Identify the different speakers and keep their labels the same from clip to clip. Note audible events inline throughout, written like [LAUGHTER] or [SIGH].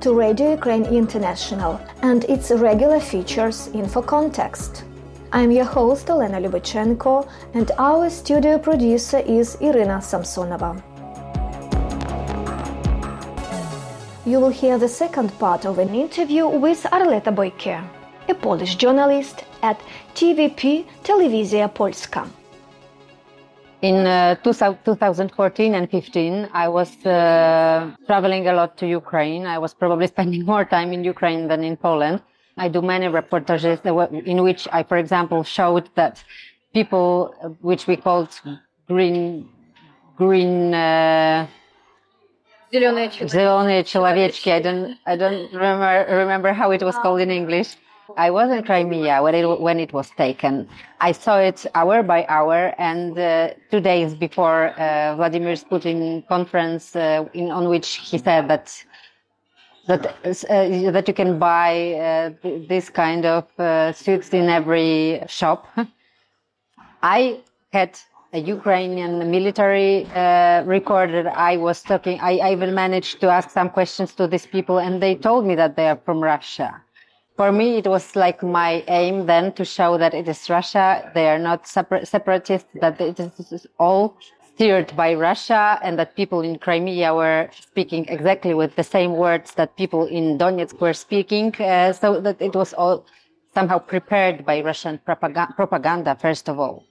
Speaker 1: To Radio Ukraine International and its regular features Info Context. I'm your host Elena Lubachenko and our studio producer is Irina Samsonova. You will hear the second part of an interview with Arleta Bojke, a Polish journalist at TVP Telewizja Polska.
Speaker 2: In uh, 2014 and 15, I was uh, traveling a lot to Ukraine. I was probably spending [LAUGHS] more time in Ukraine than in Poland. I do many reportages in which I, for example, showed that people, uh, which we called green, green, uh, Зеленые человечки. I don't, I don't remember, remember how it was called in English. I was in Crimea when it, when it was taken. I saw it hour by hour, and uh, two days before uh, Vladimir Putin conference, uh, in, on which he said that that uh, that you can buy uh, this kind of uh, suits in every shop. [LAUGHS] I had a Ukrainian military uh, recorded. I was talking. I, I even managed to ask some questions to these people, and they told me that they are from Russia for me, it was like my aim then to show that it is Russia. They are not separ- separatists, that it is all steered by Russia and that people in Crimea were speaking exactly with the same words that people in Donetsk were speaking. Uh, so that it was all somehow prepared by Russian propaganda, propaganda first of all.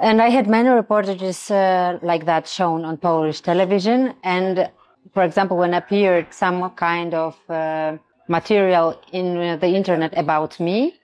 Speaker 2: And I had many reportages uh, like that shown on Polish television. And for example, when appeared some kind of uh, material in uh, the internet about me,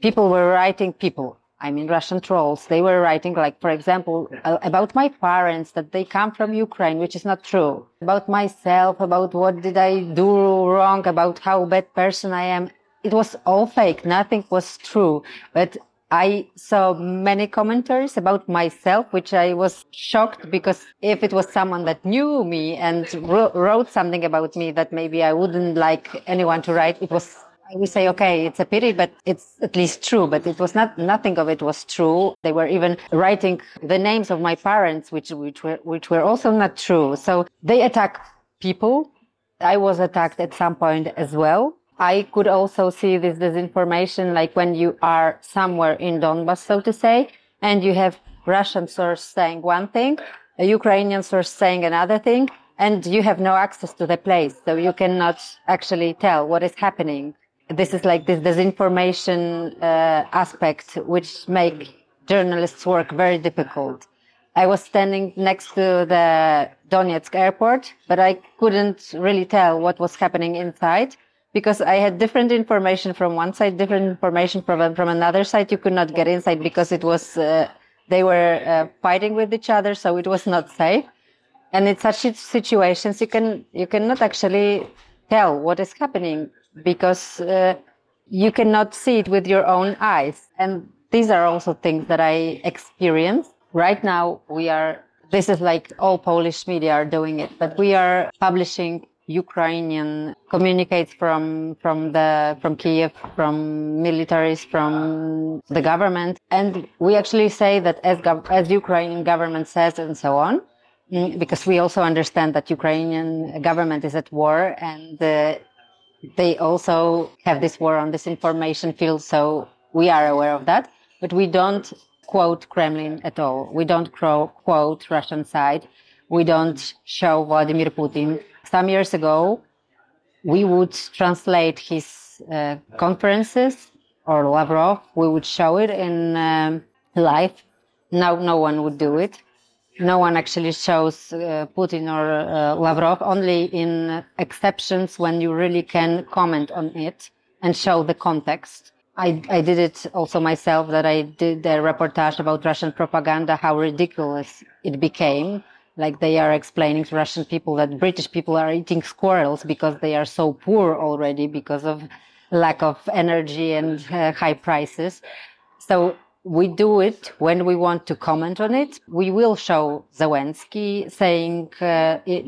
Speaker 2: people were writing people. I mean, Russian trolls. They were writing, like, for example, about my parents, that they come from Ukraine, which is not true. About myself, about what did I do wrong, about how bad person I am. It was all fake. Nothing was true. But I saw many commentaries about myself, which I was shocked because if it was someone that knew me and wrote something about me that maybe I wouldn't like anyone to write, it was I would say, okay, it's a pity, but it's at least true. But it was not, nothing of it was true. They were even writing the names of my parents, which, which were, which were also not true. So they attack people. I was attacked at some point as well. I could also see this disinformation, like when you are somewhere in Donbass, so to say, and you have Russian source saying one thing, a Ukrainian source saying another thing, and you have no access to the place, so you cannot actually tell what is happening. This is like this disinformation uh, aspect, which make journalists' work very difficult. I was standing next to the Donetsk airport, but I couldn't really tell what was happening inside because I had different information from one side, different information from from another side. You could not get inside because it was uh, they were uh, fighting with each other, so it was not safe. And in such situations, you can you cannot actually tell what is happening because uh, you cannot see it with your own eyes. And these are also things that I experience. Right now, we are. This is like all Polish media are doing it, but we are publishing Ukrainian communicates from from the from Kiev, from militaries, from the government, and we actually say that as as Ukrainian government says and so on, mm, because we also understand that Ukrainian government is at war and uh, they also have this war on this information field, so we are aware of that, but we don't quote Kremlin at all. We don't quote Russian side. We don't show Vladimir Putin some years ago, we would translate his uh, conferences or Lavrov. We would show it in um, live. Now, no one would do it. No one actually shows uh, Putin or uh, Lavrov, only in exceptions when you really can comment on it and show the context. I, I did it also myself that I did a reportage about Russian propaganda, how ridiculous it became like they are explaining to Russian people that British people are eating squirrels because they are so poor already because of lack of energy and uh, high prices. So we do it when we want to comment on it. We will show Zelensky saying uh, it,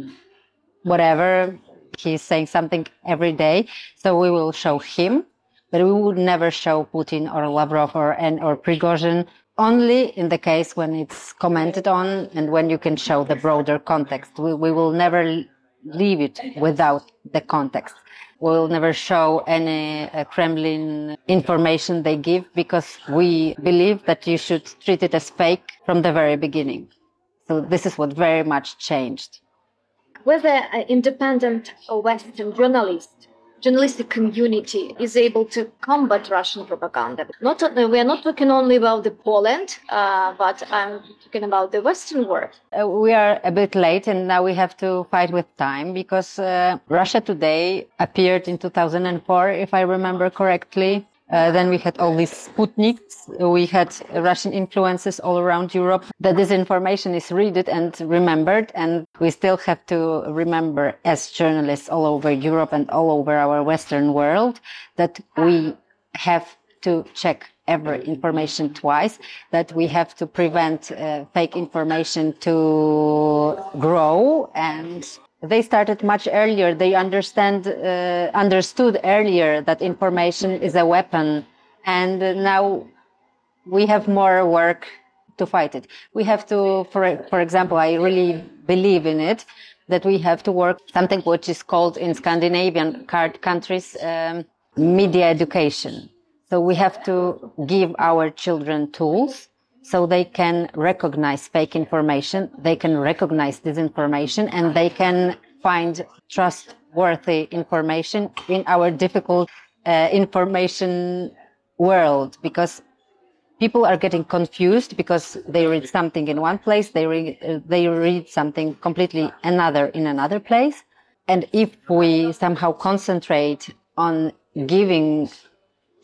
Speaker 2: whatever he's saying something every day. So we will show him, but we would never show Putin or Lavrov or or Prigozhin only in the case when it's commented on and when you can show the broader context. We, we will never leave it without the context. We'll never show any uh, Kremlin information they give because we believe that you should treat it as fake from the very beginning. So this is what very much changed.
Speaker 1: Whether an independent Western journalist journalistic community is able to combat Russian propaganda. Not we are not talking only about the Poland, uh, but I'm talking about the Western world.
Speaker 2: Uh, we are a bit late, and now we have to fight with time because uh, Russia Today appeared in 2004, if I remember correctly. Uh, then we had all these Sputniks. We had Russian influences all around Europe. That this information is read and remembered. And we still have to remember as journalists all over Europe and all over our Western world that we have to check every information twice, that we have to prevent uh, fake information to grow and they started much earlier. They understand, uh, understood earlier that information is a weapon. And now we have more work to fight it. We have to, for, for example, I really believe in it, that we have to work something which is called in Scandinavian countries, um, media education. So we have to give our children tools so they can recognize fake information, they can recognize disinformation, and they can find trustworthy information in our difficult uh, information world because people are getting confused because they read something in one place, they uh, they read something completely another in another place. And if we somehow concentrate on giving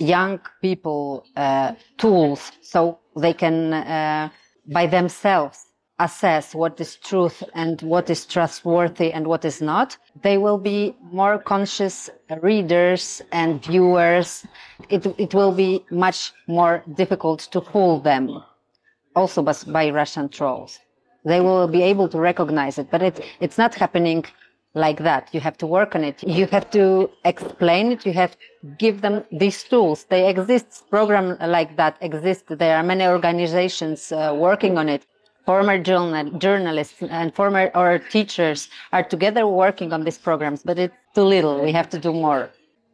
Speaker 2: young people uh, tools so they can uh, by themselves assess what is truth and what is trustworthy and what is not. They will be more conscious readers and viewers. It, it will be much more difficult to fool them also by, by russian trolls. They will be able to recognize it but it, it's not happening like that. You have to work on it. You have to explain it. You have to give them these tools. They exist. Program like that exists. There are many organizations uh, working on it. Former journal, journalists and former or teachers are together working on these programs, but it's too little. We have to do more.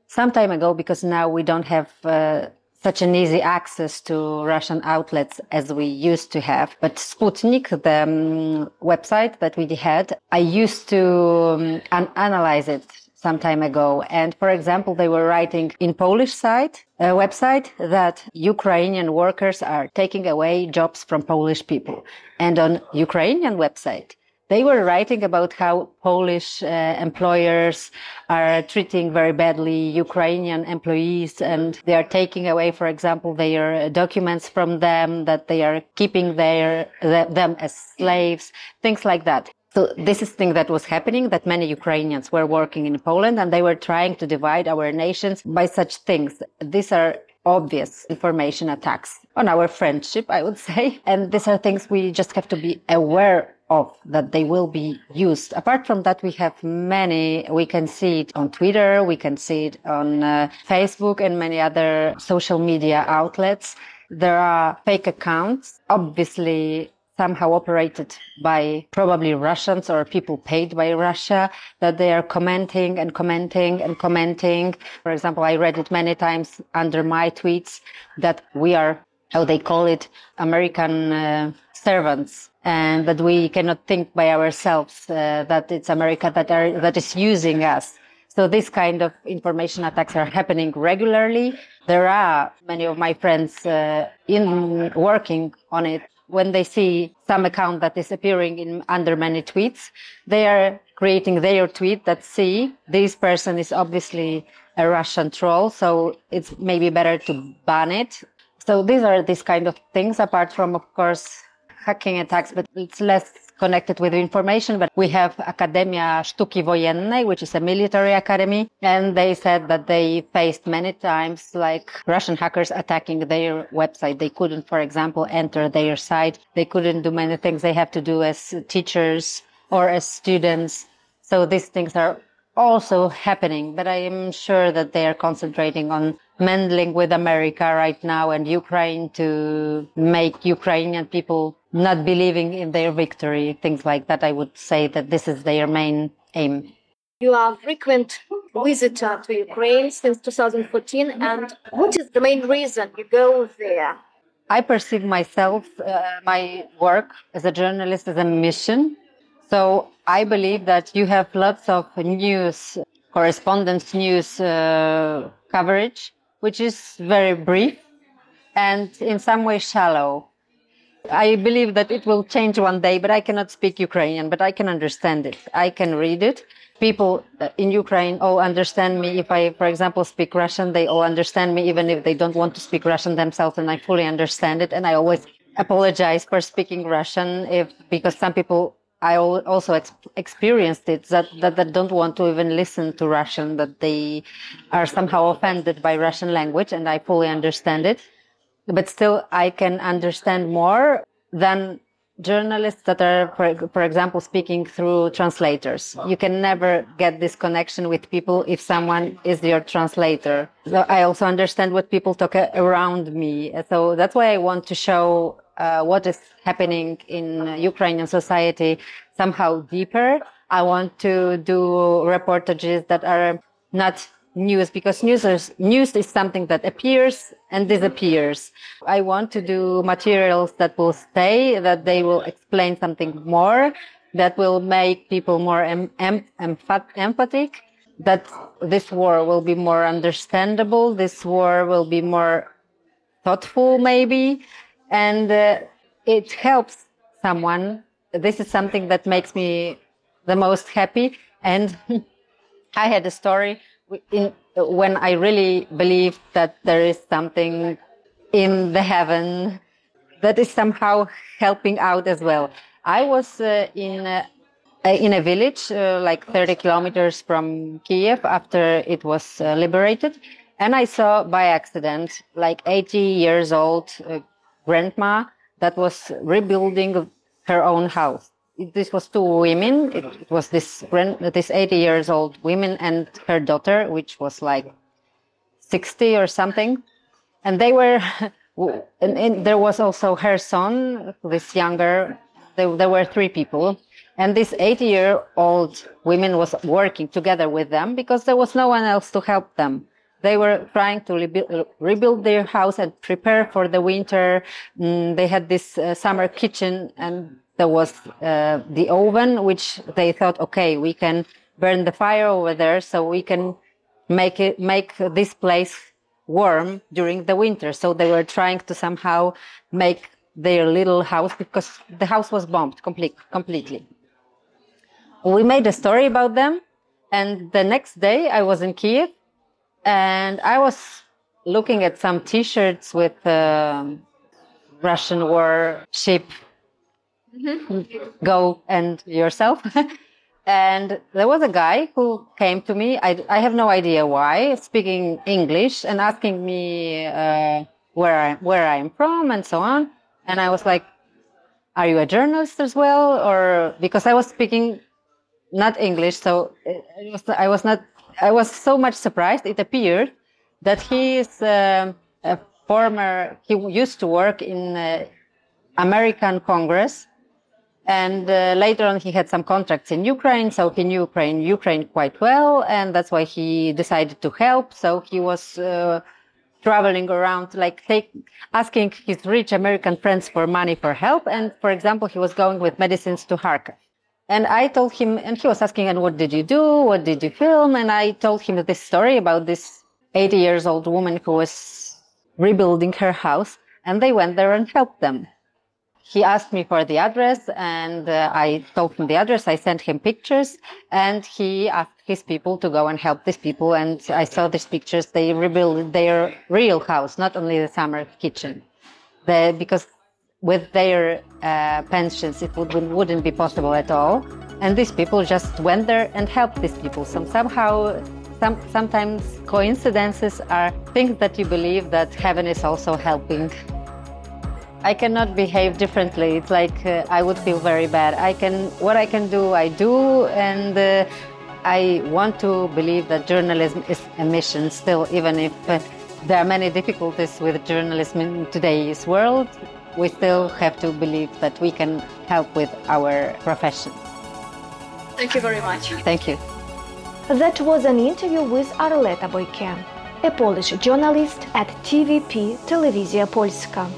Speaker 2: Some time ago, because now we don't have uh, such an easy access to Russian outlets as we used to have. But Sputnik, the um, website that we had, I used to um, an- analyze it some time ago. And for example, they were writing in Polish site, a website that Ukrainian workers are taking away jobs from Polish people. And on Ukrainian website, they were writing about how Polish uh, employers are treating very badly Ukrainian employees and they are taking away, for example, their documents from them, that they are keeping their, them as slaves, things like that. So this is thing that was happening, that many Ukrainians were working in Poland and they were trying to divide our nations by such things. These are obvious information attacks on our friendship, I would [LAUGHS] say. And these are things we just have to be aware of that they will be used. Apart from that, we have many, we can see it on Twitter, we can see it on uh, Facebook and many other social media outlets. There are fake accounts, obviously somehow operated by probably Russians or people paid by Russia that they are commenting and commenting and commenting. For example, I read it many times under my tweets that we are, how they call it, American uh, servants and that we cannot think by ourselves uh, that it's America that are that is using us. So this kind of information attacks are happening regularly. There are many of my friends uh, in working on it. When they see some account that is appearing in under many tweets, they are creating their tweet that see this person is obviously a Russian troll, so it's maybe better to ban it. So these are these kind of things. Apart from, of course, hacking attacks, but it's less connected with information. But we have Akademia Sztuki Wojennej, which is a military academy. And they said that they faced many times like Russian hackers attacking their website. They couldn't, for example, enter their site. They couldn't do many things they have to do as teachers or as students. So these things are also happening, but I am sure that they are concentrating on mending with America right now and Ukraine to make Ukrainian people not believing in their victory, things like that. I would say that this is their main aim.
Speaker 1: You are a frequent visitor to Ukraine since 2014. And what is the main reason you go there?
Speaker 2: I perceive myself, uh, my work as a journalist, as a mission. So I believe that you have lots of news, correspondence news uh, coverage, which is very brief and in some way shallow. I believe that it will change one day, but I cannot speak Ukrainian, but I can understand it. I can read it. People in Ukraine all understand me. If I, for example, speak Russian, they all understand me, even if they don't want to speak Russian themselves, and I fully understand it. And I always apologize for speaking Russian if, because some people I also ex- experienced it that, that, that don't want to even listen to Russian, that they are somehow offended by Russian language, and I fully understand it but still I can understand more than journalists that are, for, for example, speaking through translators. You can never get this connection with people if someone is your translator. So I also understand what people talk around me. So that's why I want to show uh, what is happening in Ukrainian society somehow deeper. I want to do reportages that are not news because news is, news is something that appears and disappears. I want to do materials that will stay, that they will explain something more, that will make people more em- em- emphatic, that this war will be more understandable, this war will be more thoughtful maybe, and uh, it helps someone. This is something that makes me the most happy. And [LAUGHS] I had a story in, when I really believe that there is something in the heaven that is somehow helping out as well. I was uh, in uh, in a village uh, like 30 kilometers from Kiev after it was uh, liberated, and I saw by accident like 80 years old uh, grandma that was rebuilding her own house this was two women. It, it was this this 80 years old woman and her daughter, which was like 60 or something, and they were. [LAUGHS] And, and there was also her son, this younger. There were three people, and this 80 year old woman was working together with them because there was no one else to help them. They were trying to rebuild, rebuild their house and prepare for the winter. Mm, they had this uh, summer kitchen and there was uh, the oven, which they thought, okay, we can burn the fire over there, so we can make it make this place warm during the winter. So they were trying to somehow make their little house because the house was bombed complete, completely. We made a story about them, and the next day I was in Kiev, and I was looking at some T-shirts with uh, Russian war ship mm-hmm. go and yourself. [LAUGHS] and there was a guy who came to me. I, I have no idea why, speaking English and asking me uh, where I where I'm from and so on. And I was like, "Are you a journalist as well?" Or because I was speaking not English, so it was, I was not. I was so much surprised. It appeared that he is uh, a former. He used to work in uh, American Congress and uh, later on, he had some contracts in Ukraine, so he knew Ukraine, Ukraine quite well, and that's why he decided to help. So he was uh, traveling around, like take, asking his rich American friends for money for help. And for example, he was going with medicines to Kharkov. And I told him, and he was asking, and what did you do? What did you film? And I told him this story about this 80 years old woman who was rebuilding her house, and they went there and helped them he asked me for the address and uh, I told him the address. I sent him pictures and he asked his people to go and help these people. And I saw these pictures. They rebuilt their real house, not only the summer kitchen. The, because with their uh, pensions, it would, wouldn't be possible at all. And these people just went there and helped these people. So somehow, some, sometimes coincidences are things that you believe that heaven is also helping I cannot behave differently. It's like uh, I would feel very bad. I can what I can do, I do, and uh, I want to believe that journalism is a mission still, even if uh, there are many difficulties with journalism in today's world. We still have to believe that we can help with our profession.
Speaker 1: Thank you very much.
Speaker 2: Thank you.
Speaker 1: That was an interview with Arleta Bojke, a Polish journalist at TVP Telewizja Polska.